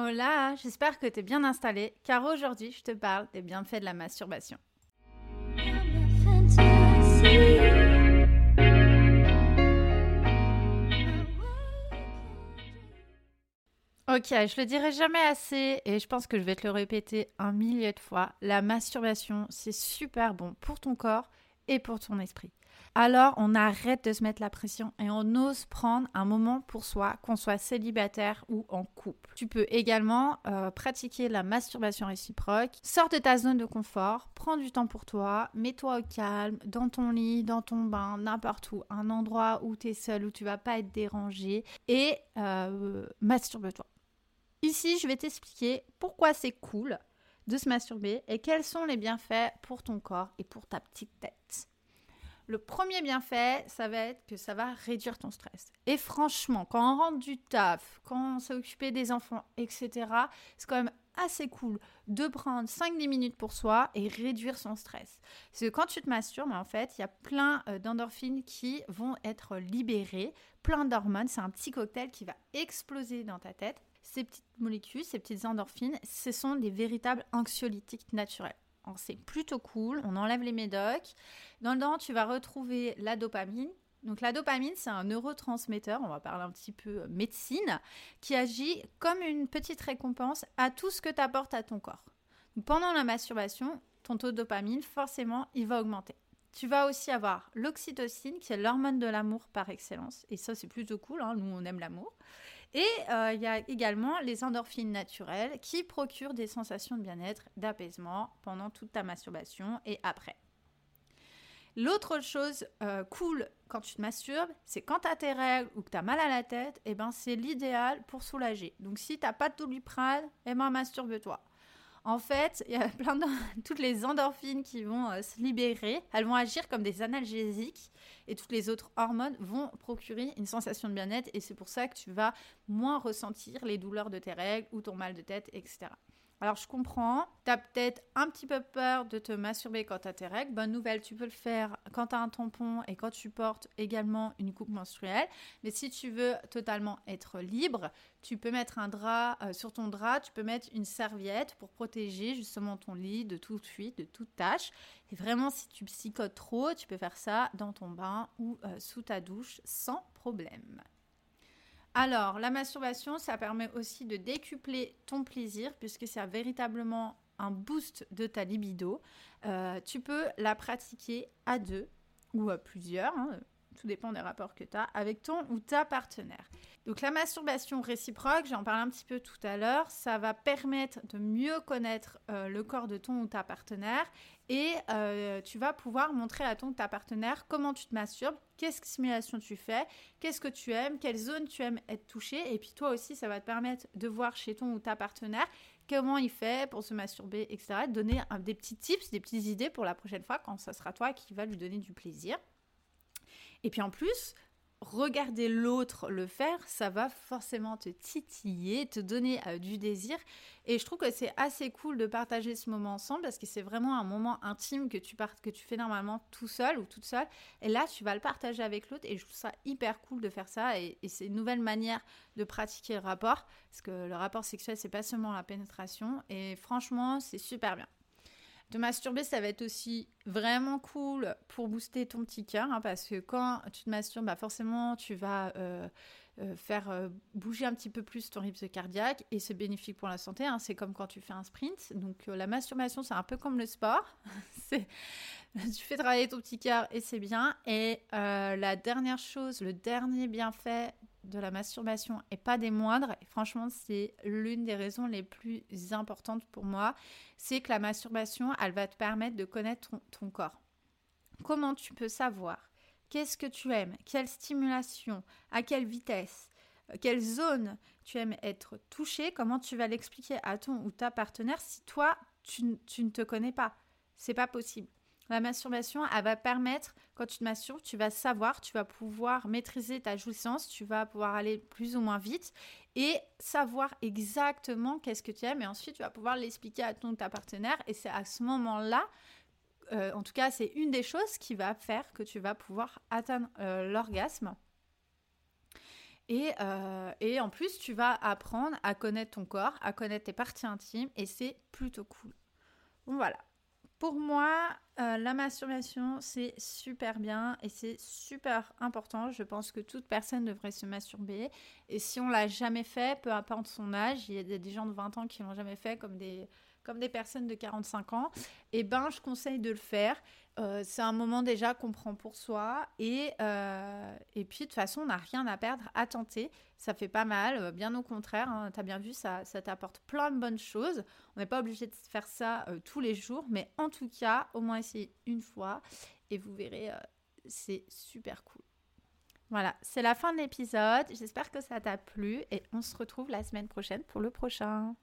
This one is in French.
Hola, j'espère que tu es bien installé car aujourd'hui je te parle des bienfaits de la masturbation. Ok, je le dirai jamais assez et je pense que je vais te le répéter un millier de fois. La masturbation, c'est super bon pour ton corps et pour ton esprit alors on arrête de se mettre la pression et on ose prendre un moment pour soi, qu'on soit célibataire ou en couple. Tu peux également euh, pratiquer la masturbation réciproque. Sors de ta zone de confort, prends du temps pour toi, mets-toi au calme, dans ton lit, dans ton bain, n'importe où, un endroit où tu es seul, où tu vas pas être dérangé et euh, masturbe-toi. Ici, je vais t'expliquer pourquoi c'est cool de se masturber et quels sont les bienfaits pour ton corps et pour ta petite tête. Le premier bienfait, ça va être que ça va réduire ton stress. Et franchement, quand on rentre du taf, quand on s'est occupé des enfants, etc., c'est quand même assez cool de prendre 5-10 minutes pour soi et réduire son stress. Parce que quand tu te masturbes, en fait, il y a plein euh, d'endorphines qui vont être libérées, plein d'hormones. C'est un petit cocktail qui va exploser dans ta tête. Ces petites molécules, ces petites endorphines, ce sont des véritables anxiolytiques naturels c'est plutôt cool. On enlève les médocs. Dans le dent, tu vas retrouver la dopamine. Donc la dopamine, c'est un neurotransmetteur, on va parler un petit peu euh, médecine, qui agit comme une petite récompense à tout ce que tu apportes à ton corps. pendant la masturbation, ton taux de dopamine, forcément, il va augmenter. Tu vas aussi avoir l'oxytocine, qui est l'hormone de l'amour par excellence. Et ça, c'est plutôt cool, hein. nous, on aime l'amour. Et euh, il y a également les endorphines naturelles qui procurent des sensations de bien-être, d'apaisement pendant toute ta masturbation et après. L'autre chose euh, cool quand tu te masturbes, c'est quand tu as tes règles ou que tu as mal à la tête, et eh ben c'est l'idéal pour soulager. Donc si tu n'as pas de doliprane, eh ben masturbe-toi. En fait, il y a plein de... toutes les endorphines qui vont euh, se libérer, elles vont agir comme des analgésiques et toutes les autres hormones vont procurer une sensation de bien-être et c'est pour ça que tu vas moins ressentir les douleurs de tes règles ou ton mal de tête, etc. Alors je comprends, tu as peut-être un petit peu peur de te masturber quand tu as tes règles. Bonne nouvelle, tu peux le faire quand tu as un tampon et quand tu portes également une coupe menstruelle. Mais si tu veux totalement être libre, tu peux mettre un drap euh, sur ton drap, tu peux mettre une serviette pour protéger justement ton lit de toute fuite, de toute tâche. Et vraiment, si tu psychotes trop, tu peux faire ça dans ton bain ou euh, sous ta douche sans problème. Alors, la masturbation, ça permet aussi de décupler ton plaisir puisque c'est véritablement un boost de ta libido. Euh, tu peux la pratiquer à deux ou à plusieurs, hein, tout dépend des rapports que tu as avec ton ou ta partenaire. Donc la masturbation réciproque, j'en parlais un petit peu tout à l'heure, ça va permettre de mieux connaître euh, le corps de ton ou ta partenaire et euh, tu vas pouvoir montrer à ton ou ta partenaire comment tu te masturbes, qu'est-ce que simulation tu fais, qu'est-ce que tu aimes, quelle zone tu aimes être touché et puis toi aussi ça va te permettre de voir chez ton ou ta partenaire comment il fait pour se masturber, etc. Donner des petits tips, des petites idées pour la prochaine fois quand ça sera toi qui va lui donner du plaisir. Et puis en plus, regarder l'autre le faire, ça va forcément te titiller, te donner euh, du désir. Et je trouve que c'est assez cool de partager ce moment ensemble parce que c'est vraiment un moment intime que tu, fais normalement tout seul ou toute seule. Et là, tu vas le partager avec l'autre et je trouve ça hyper cool de faire ça. Et, et c'est une nouvelle manière de pratiquer le rapport parce que le rapport sexuel, c'est pas seulement la pénétration. Et franchement, c'est super bien. De masturber, ça va être aussi vraiment cool pour booster ton petit cœur, hein, parce que quand tu te masturbes, bah forcément, tu vas euh, euh, faire euh, bouger un petit peu plus ton rythme cardiaque, et c'est bénéfique pour la santé. Hein. c'est comme quand tu fais un sprint. Donc la masturbation, c'est un peu comme le sport. tu fais travailler ton petit cœur et c'est bien. Et la dernière chose, le dernier bienfait de la masturbation et pas des moindres, franchement c'est l'une des raisons les plus importantes pour moi, c'est que la masturbation, elle va te permettre de connaître ton, corps. Comment tu peux savoir qu'est-ce que tu aimes, quelle stimulation, à quelle vitesse, euh, quelle zone tu aimes être touché, comment tu vas l'expliquer à ton ou ta partenaire si toi tu ne te connais pas? C'est pas possible. La masturbation, elle va permettre, quand tu te masturbes, tu vas savoir, tu vas pouvoir maîtriser ta jouissance, tu vas pouvoir aller plus ou moins vite et savoir exactement qu'est-ce que tu aimes. Et ensuite, tu vas pouvoir l'expliquer à ton ta partenaire. Et c'est à ce moment-là, euh, en tout cas, c'est une des choses qui va faire que tu vas pouvoir atteindre euh, l'orgasme. Et, euh, et, en plus, tu vas apprendre à connaître ton corps, à connaître tes parties intimes, et c'est plutôt cool. Bon, voilà. Pour moi, euh, la masturbation, c'est super bien et c'est super important. Je pense que toute personne devrait se masturber. Et si on l'a jamais fait, peu importe son âge, il y a des gens de 20 ans qui l'ont jamais fait, comme des, comme des personnes de 45 ans, eh ben je conseille de le faire. Euh, c'est un moment déjà qu'on prend pour soi et, euh, et puis de toute façon on n'a rien à perdre à tenter. Ça fait pas mal, euh, bien au contraire, hein, tu as bien vu, ça, ça t'apporte plein de bonnes choses. On n'est pas obligé de faire ça tous les jours, mais en tout cas, au moins essayer une fois et vous verrez, c'est super cool. Voilà, c'est la fin de l'épisode. J'espère que ça t'a plu et on se retrouve la semaine prochaine pour le prochain.